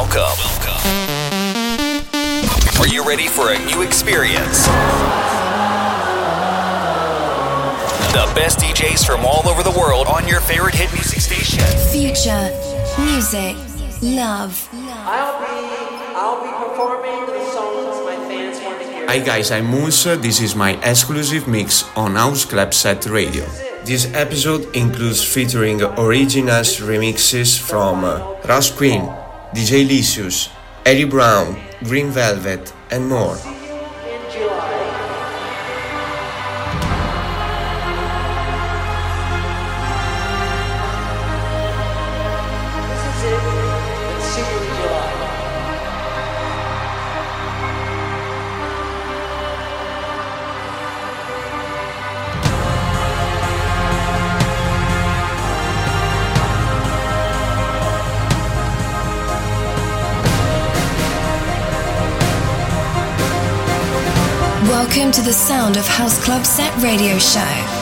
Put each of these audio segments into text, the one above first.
Welcome. Are you ready for a new experience? The best DJs from all over the world on your favorite hit music station. Future, music, love. I'll be, I'll be performing the songs my fans want to hear. Hi guys, I'm Mools. This is my exclusive mix on House Club Set Radio. This episode includes featuring originals remixes from uh, Ross Queen, DJ Licious, Eddie Brown, Green Velvet, and more. To the Sound of House Club Set Radio Show.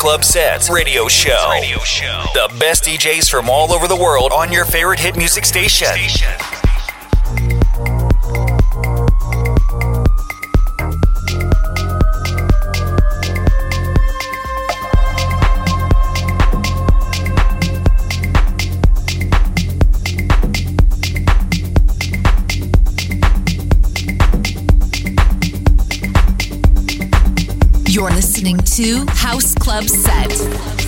Club Sets Radio Show. Radio Show. The best DJs from all over the world on your favorite hit music station. station. House Club Set.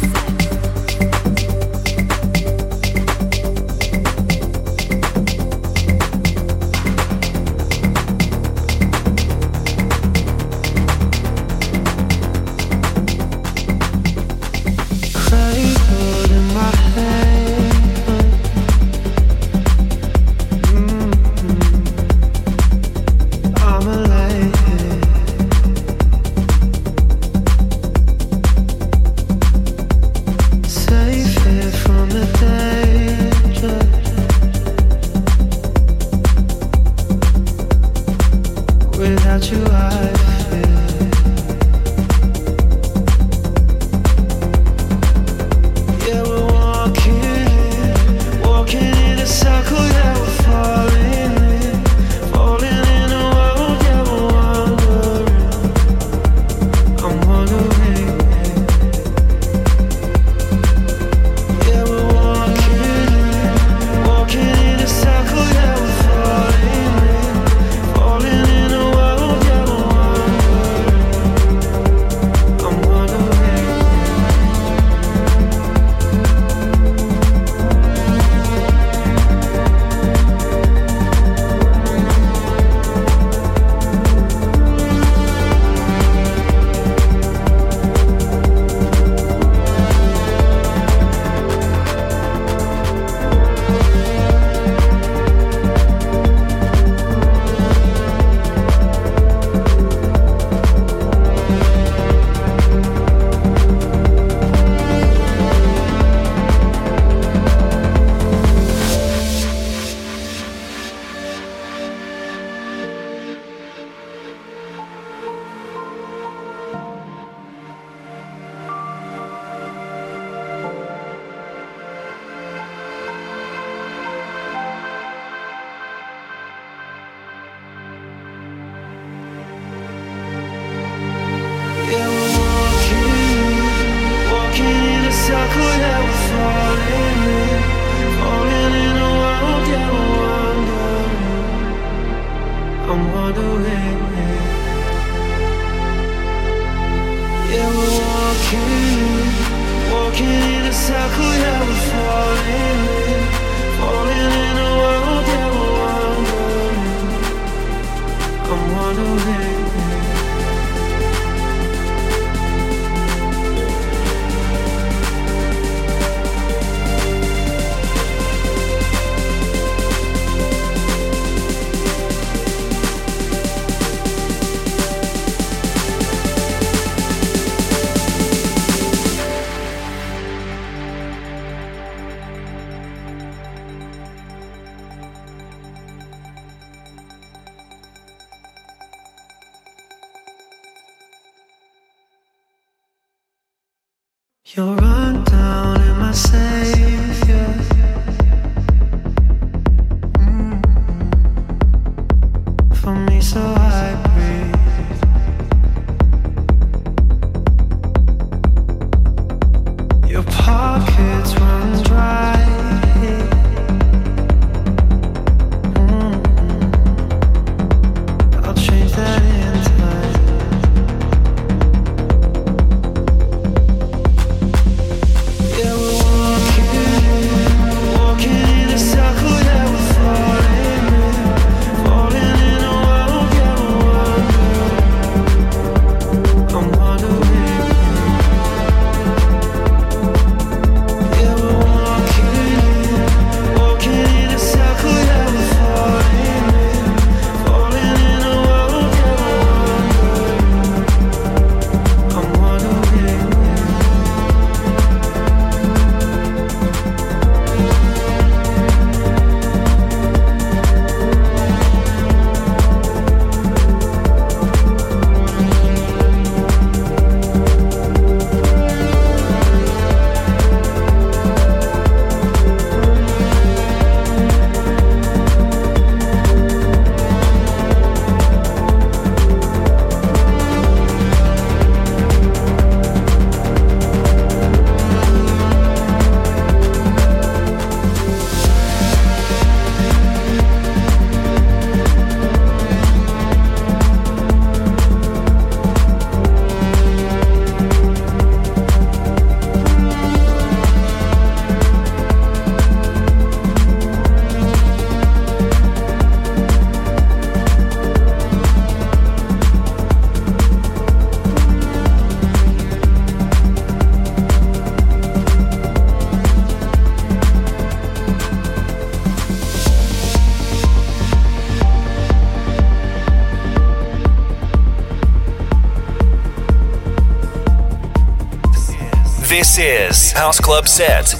This is House Club Set.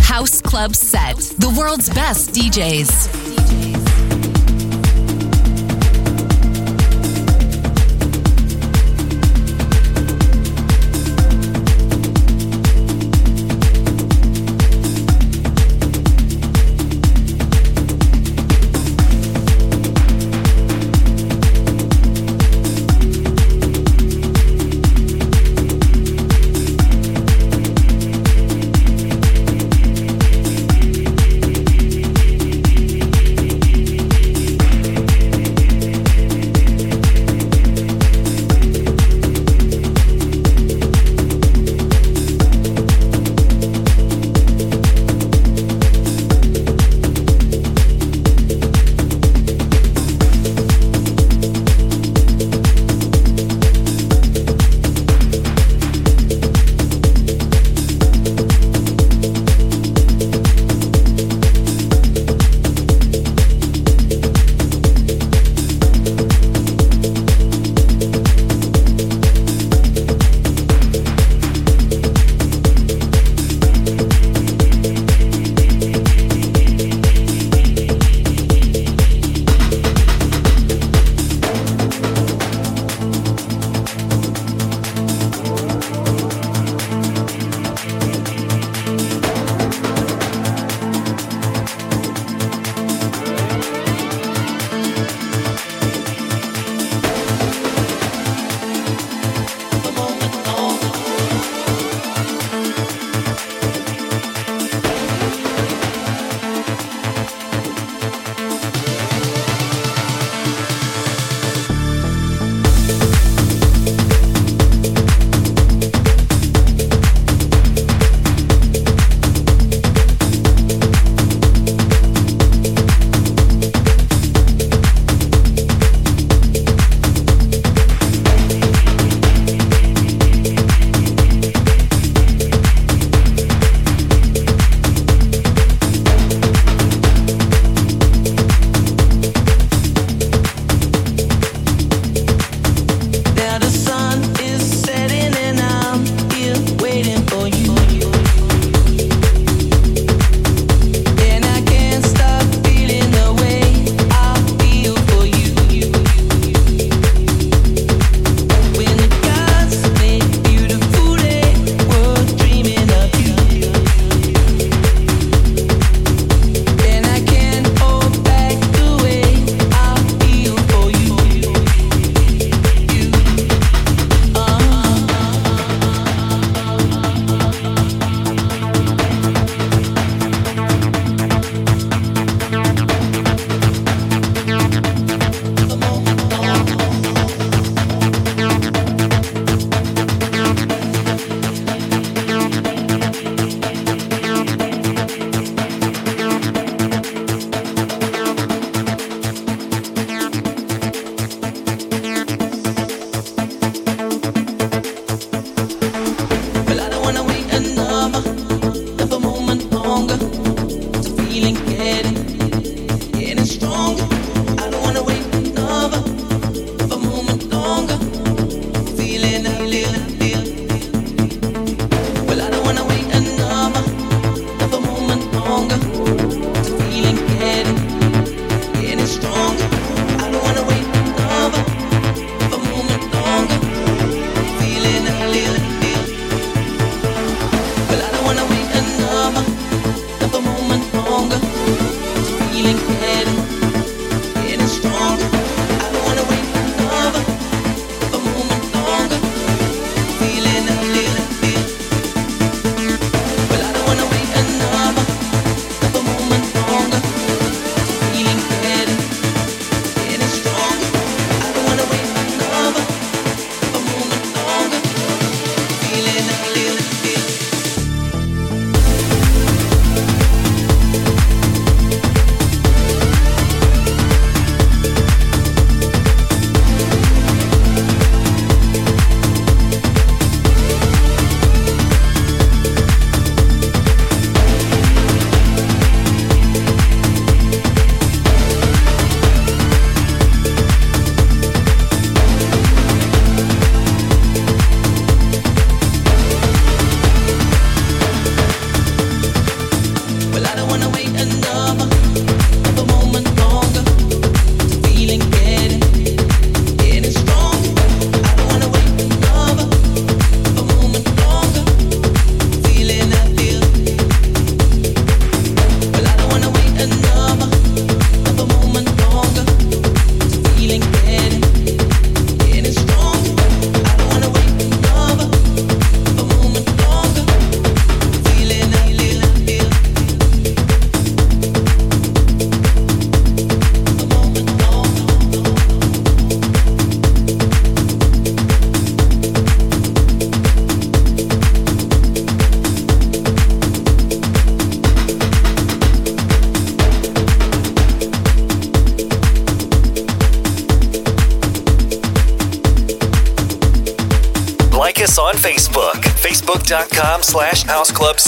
House Club Set. The world's best DJs.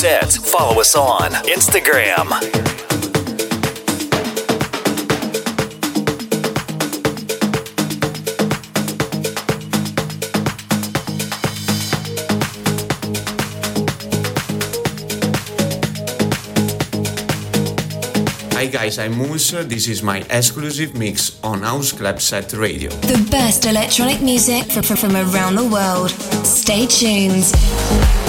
follow us on Instagram. Hi guys, I'm Mools. This is my exclusive mix on House Club Set Radio. The best electronic music from around the world. Stay tuned.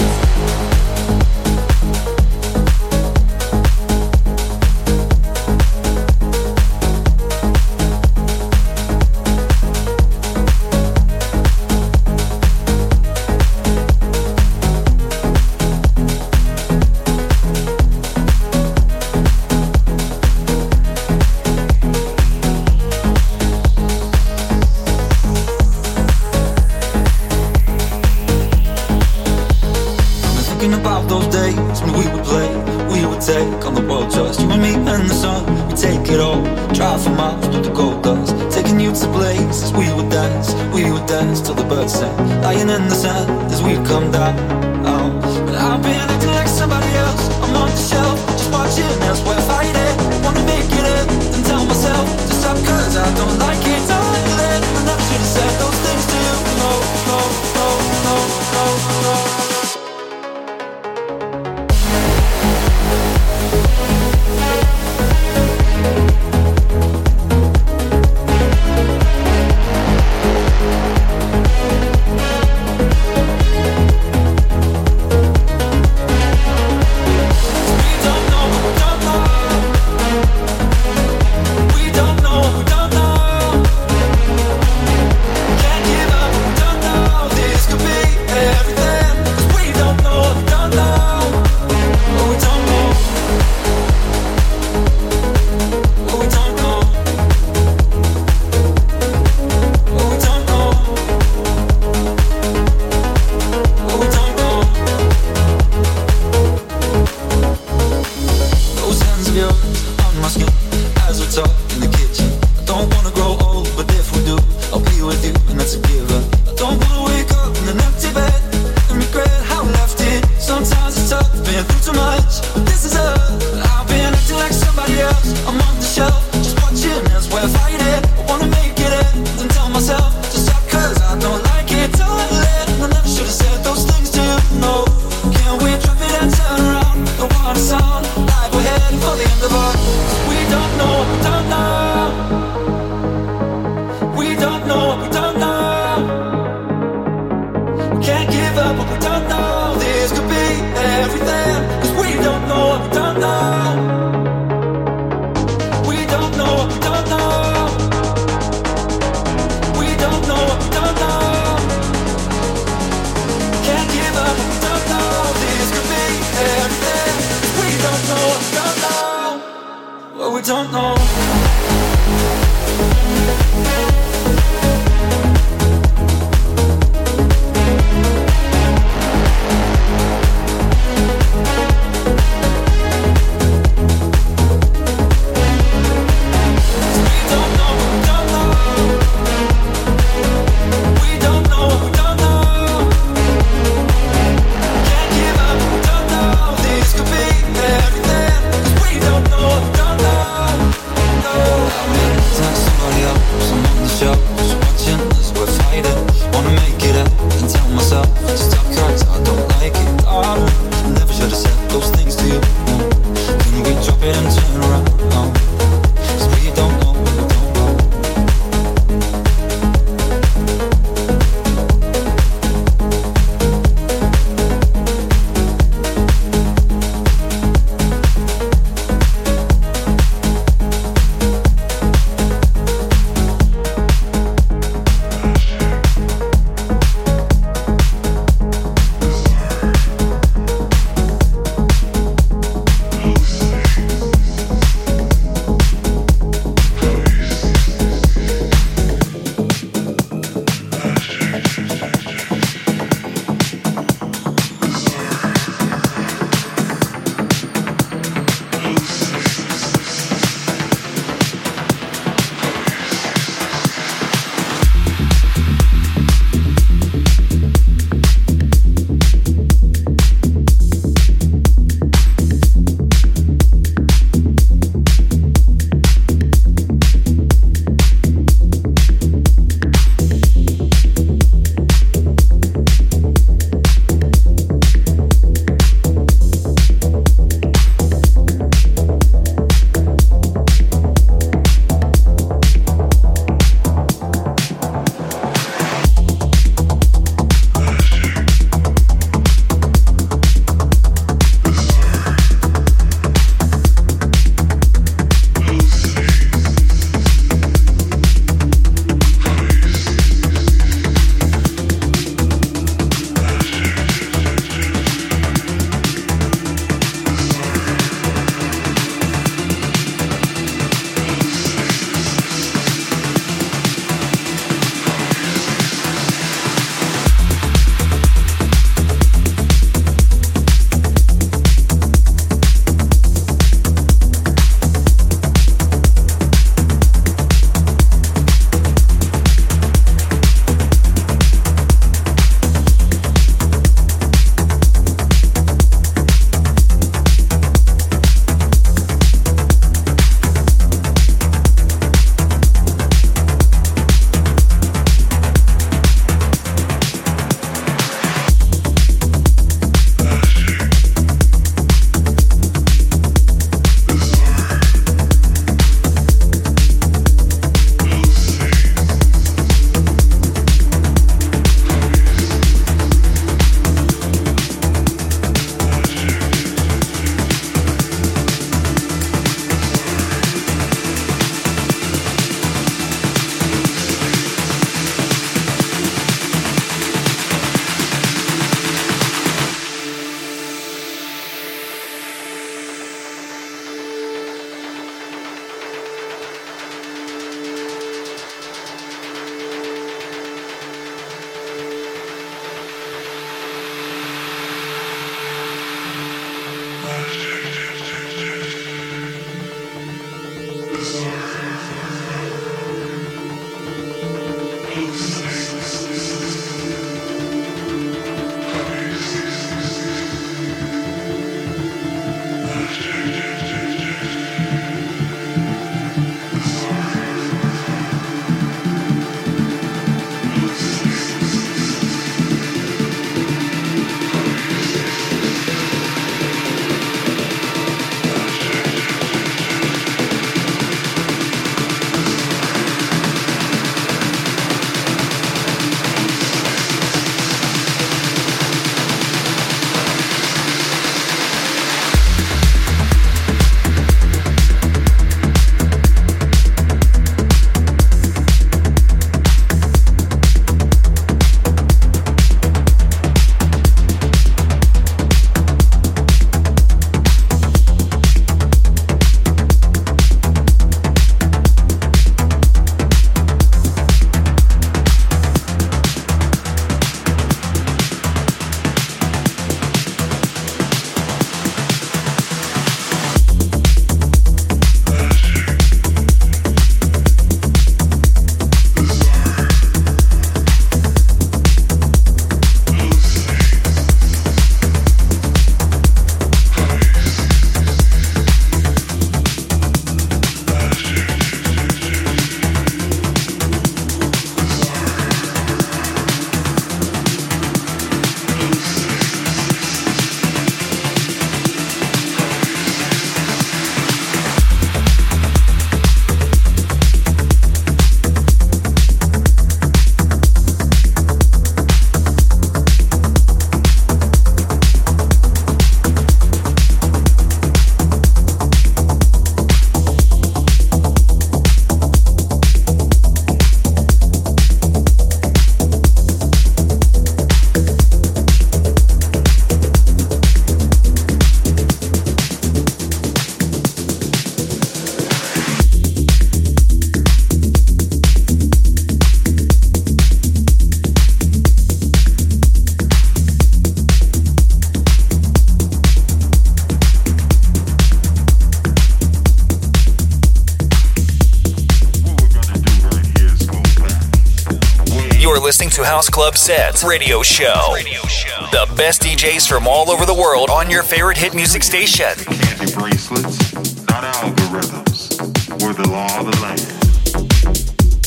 to House Club Sets radio show. radio show. The best DJs from all over the world on your favorite hit music station. Candy bracelets, not algorithms. were the law of the land.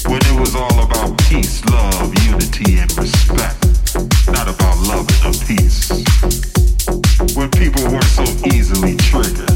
When it was all about peace, love, unity, and respect, not about love and peace. When people weren't so easily triggered.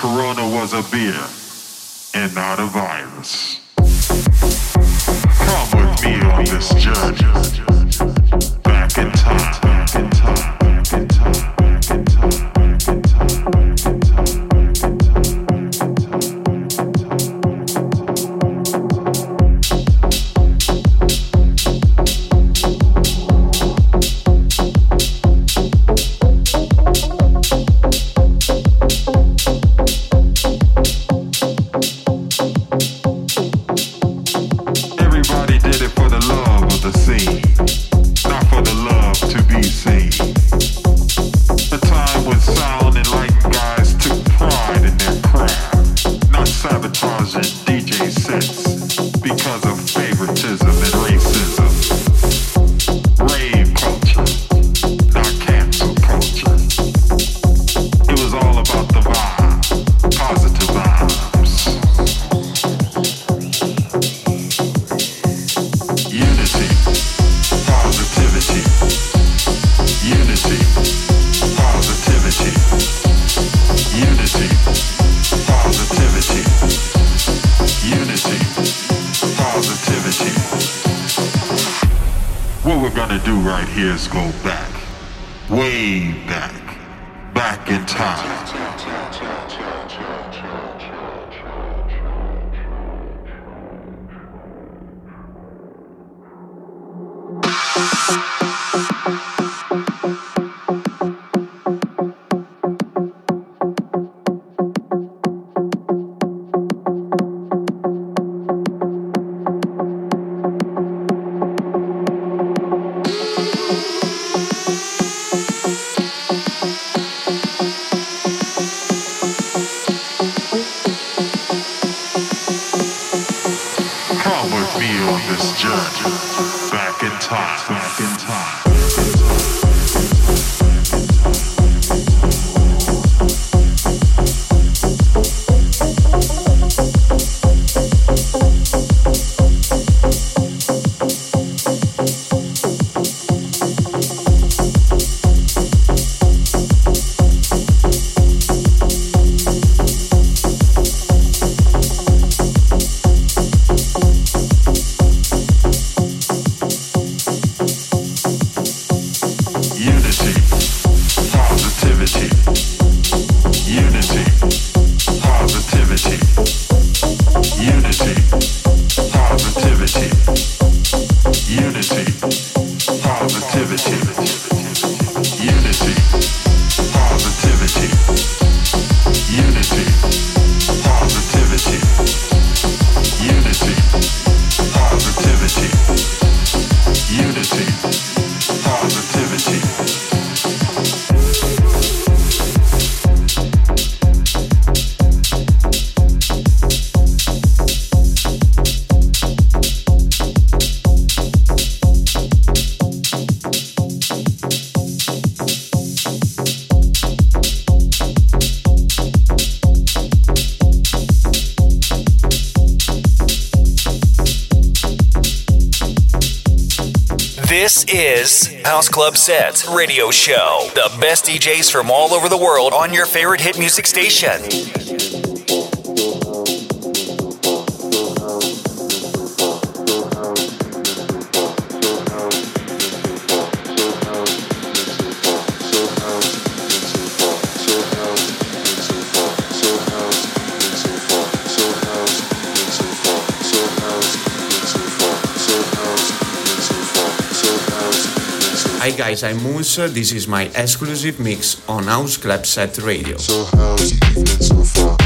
Corona was a beer and not a vodka. Feel this journey back in time. Back in time. House Club Sets radio show. The best DJs from all over the world on your favorite hit music station. guys, I'm Mools. This is my exclusive mix on House Club Set Radio. So how's it evening so far?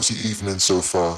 how's evening so far?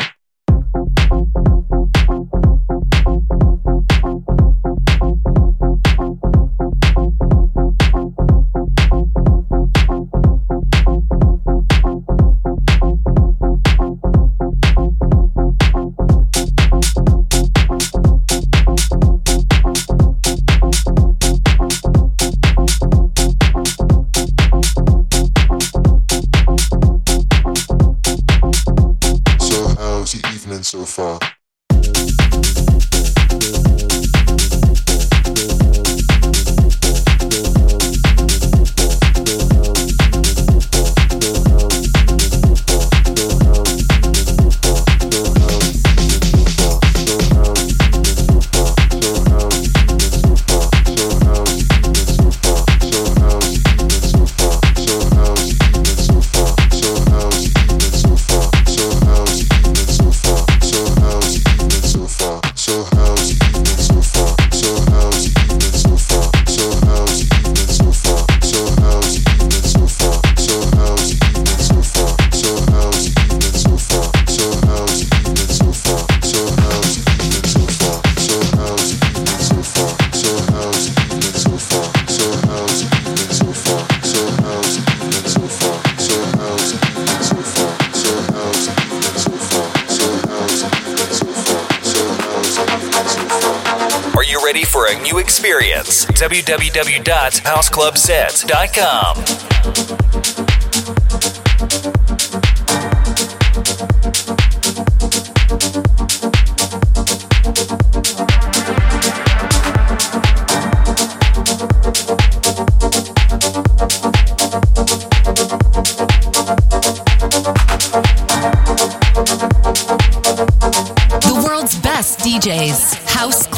www.houseclubsets.com.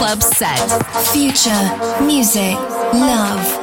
Club Set. Future, music, love.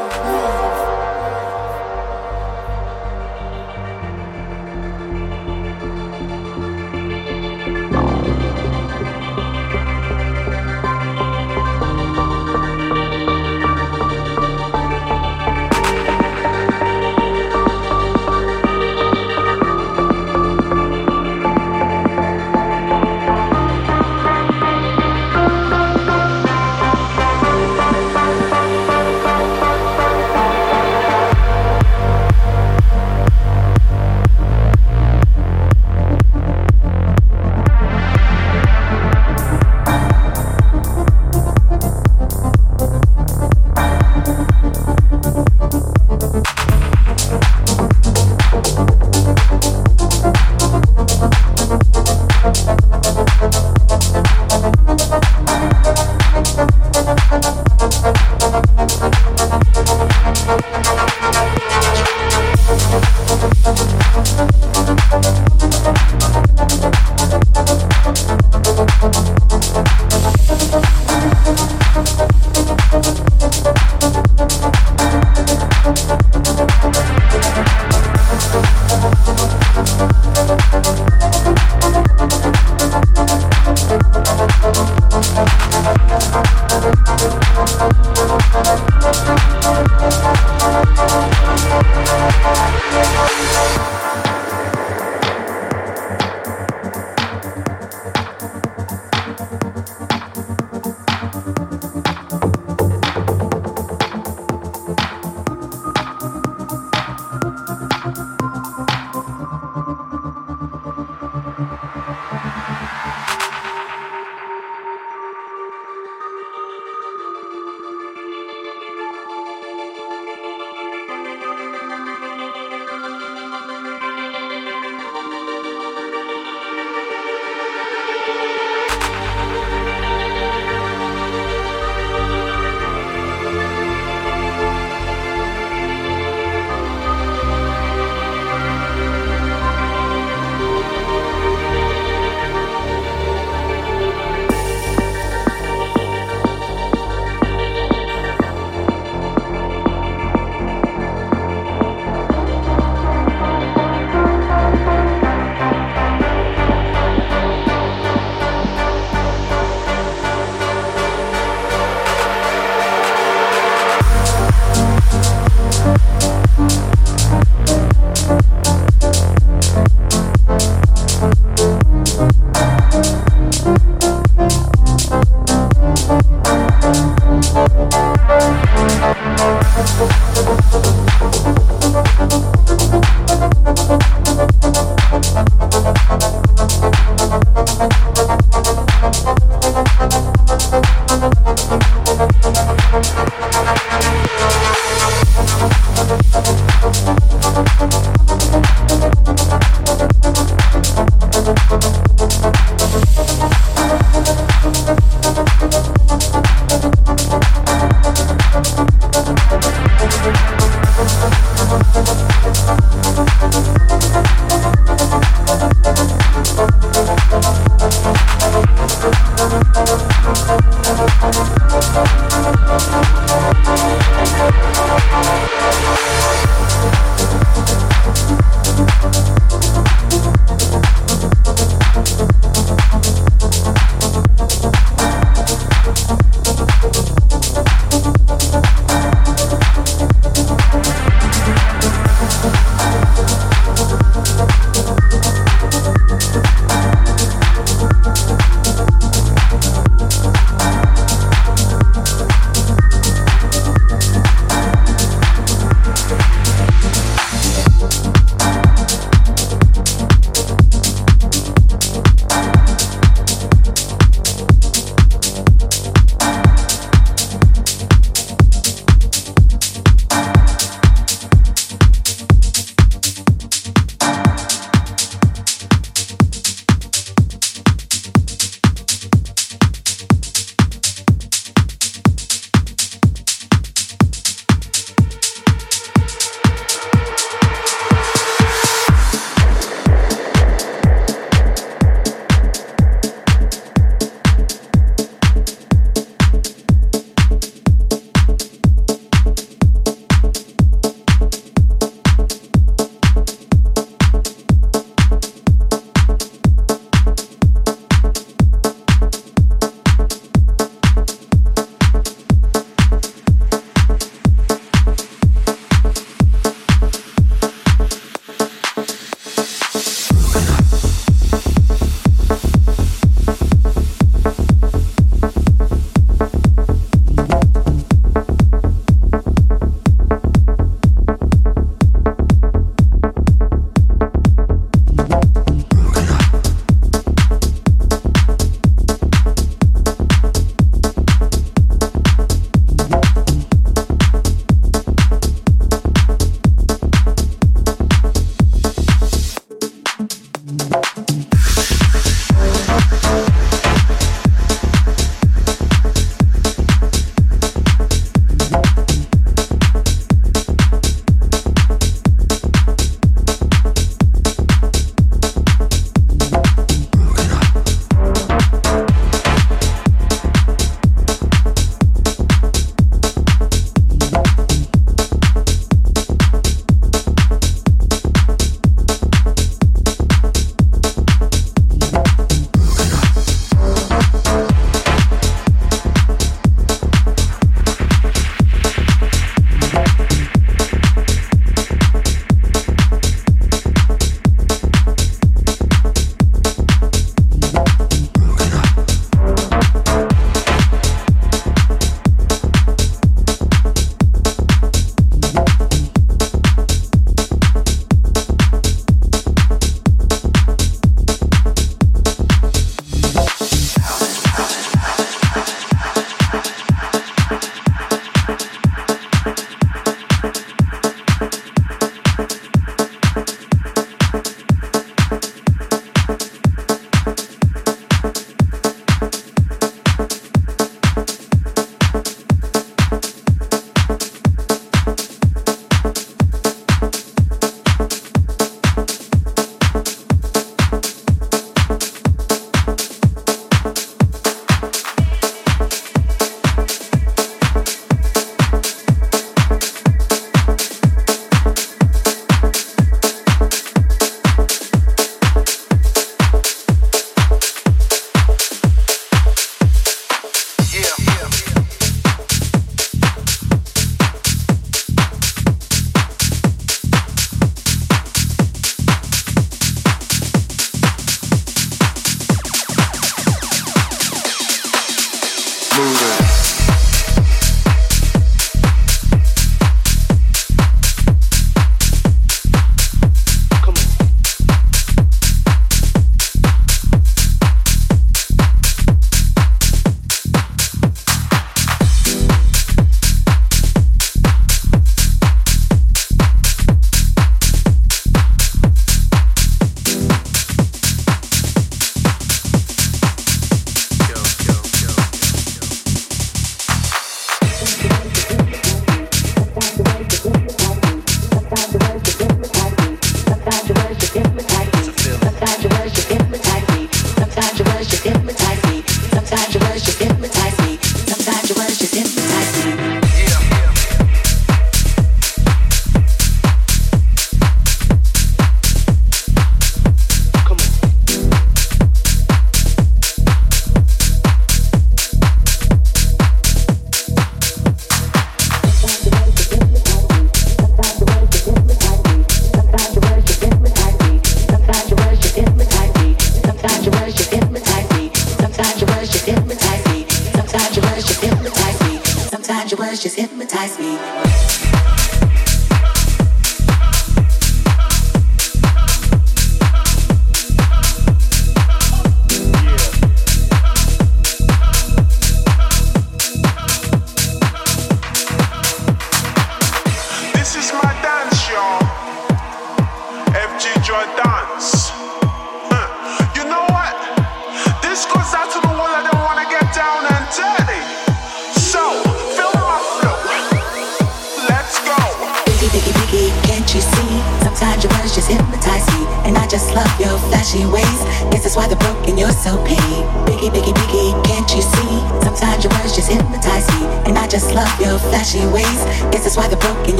was just hypnotize me.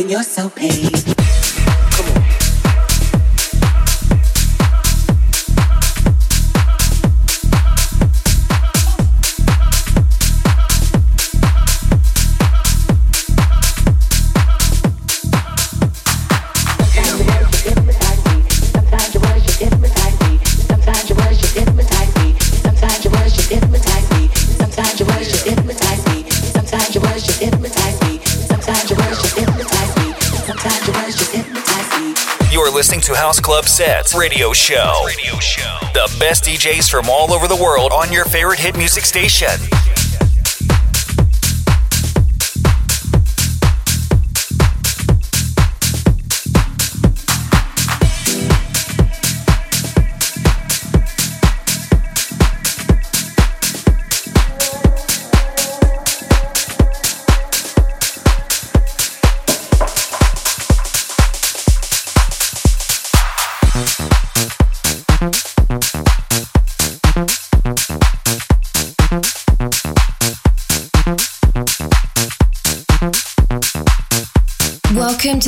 and you're so paid. listening to House Club Sets Radio Show. Radio Show. The best DJs from all over the world on your favorite hit music station.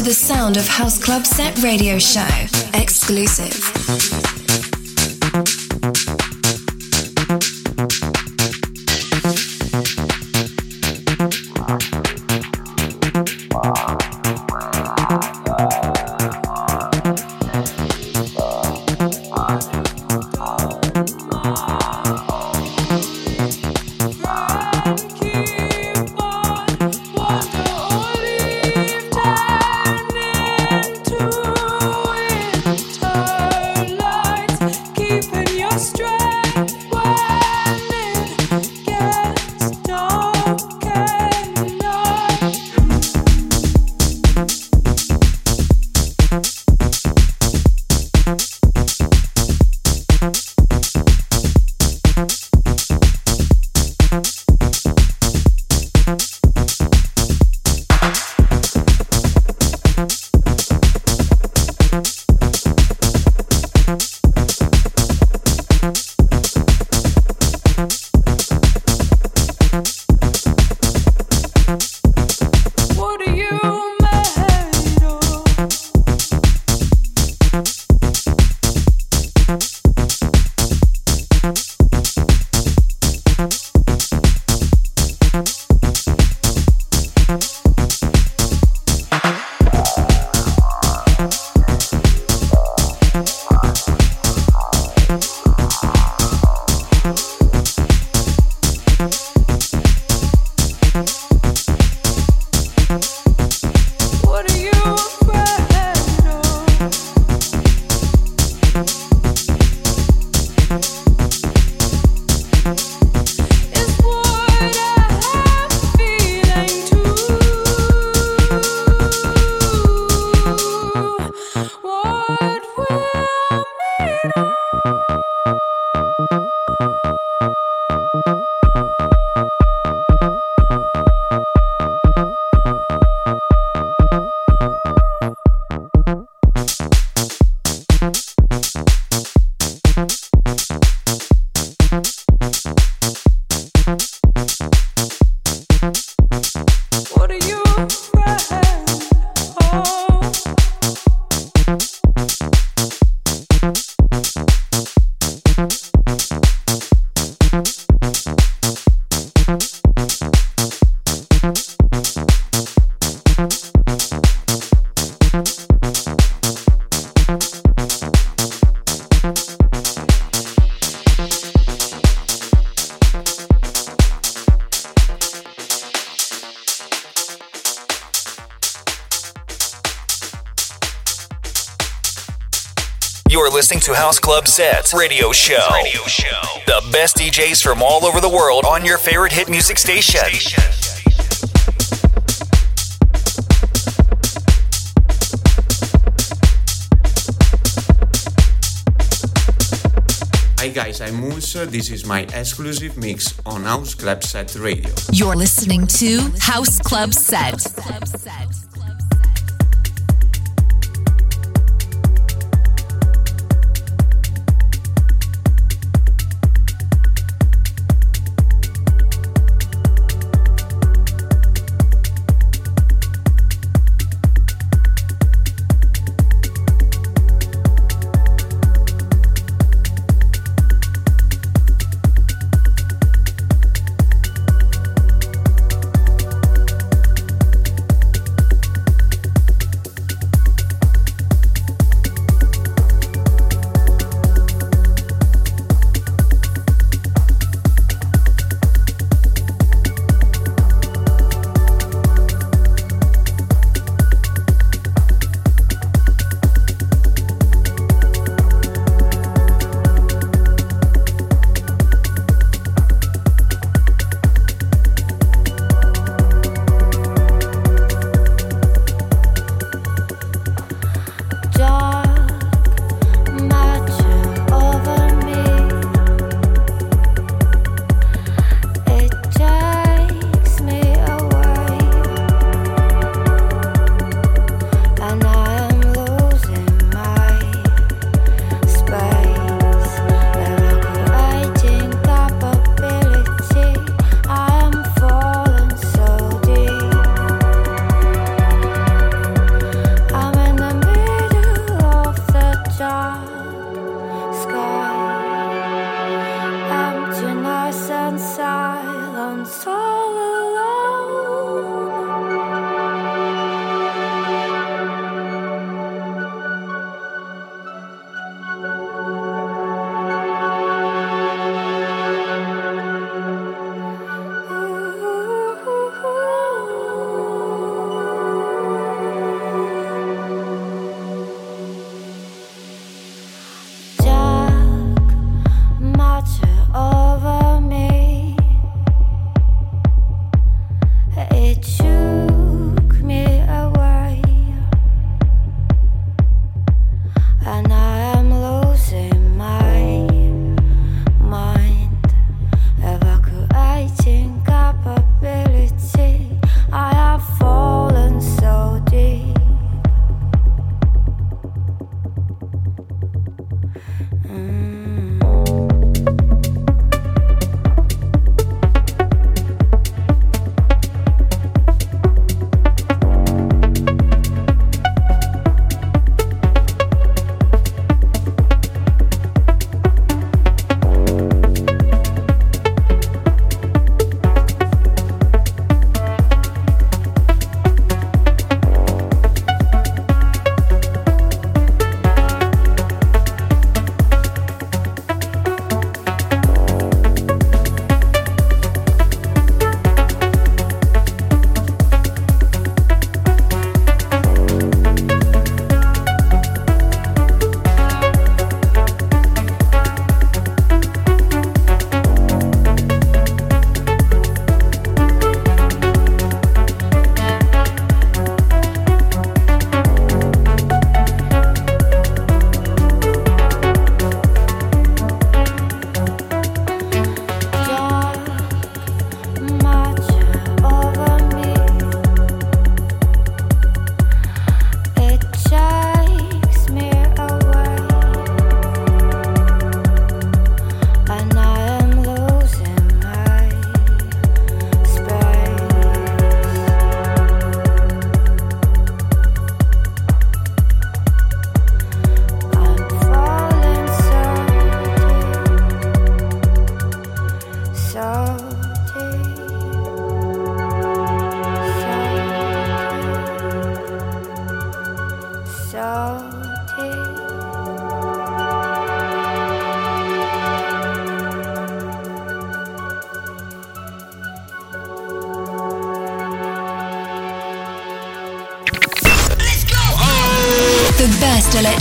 to the sound of House Club Set Radio Show. Exclusive. Listening to House Club Sets Radio Show. Radio Show. The best DJs from all over the world on your favorite hit music station. Hi guys, I'm Mools. This is my exclusive mix on House Club Set Radio. You're listening to House Club Set.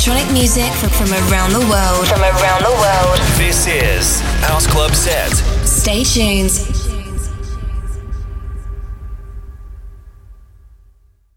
Electronic music from, from around the world. From around the world. This is House Club Set. Stay tuned.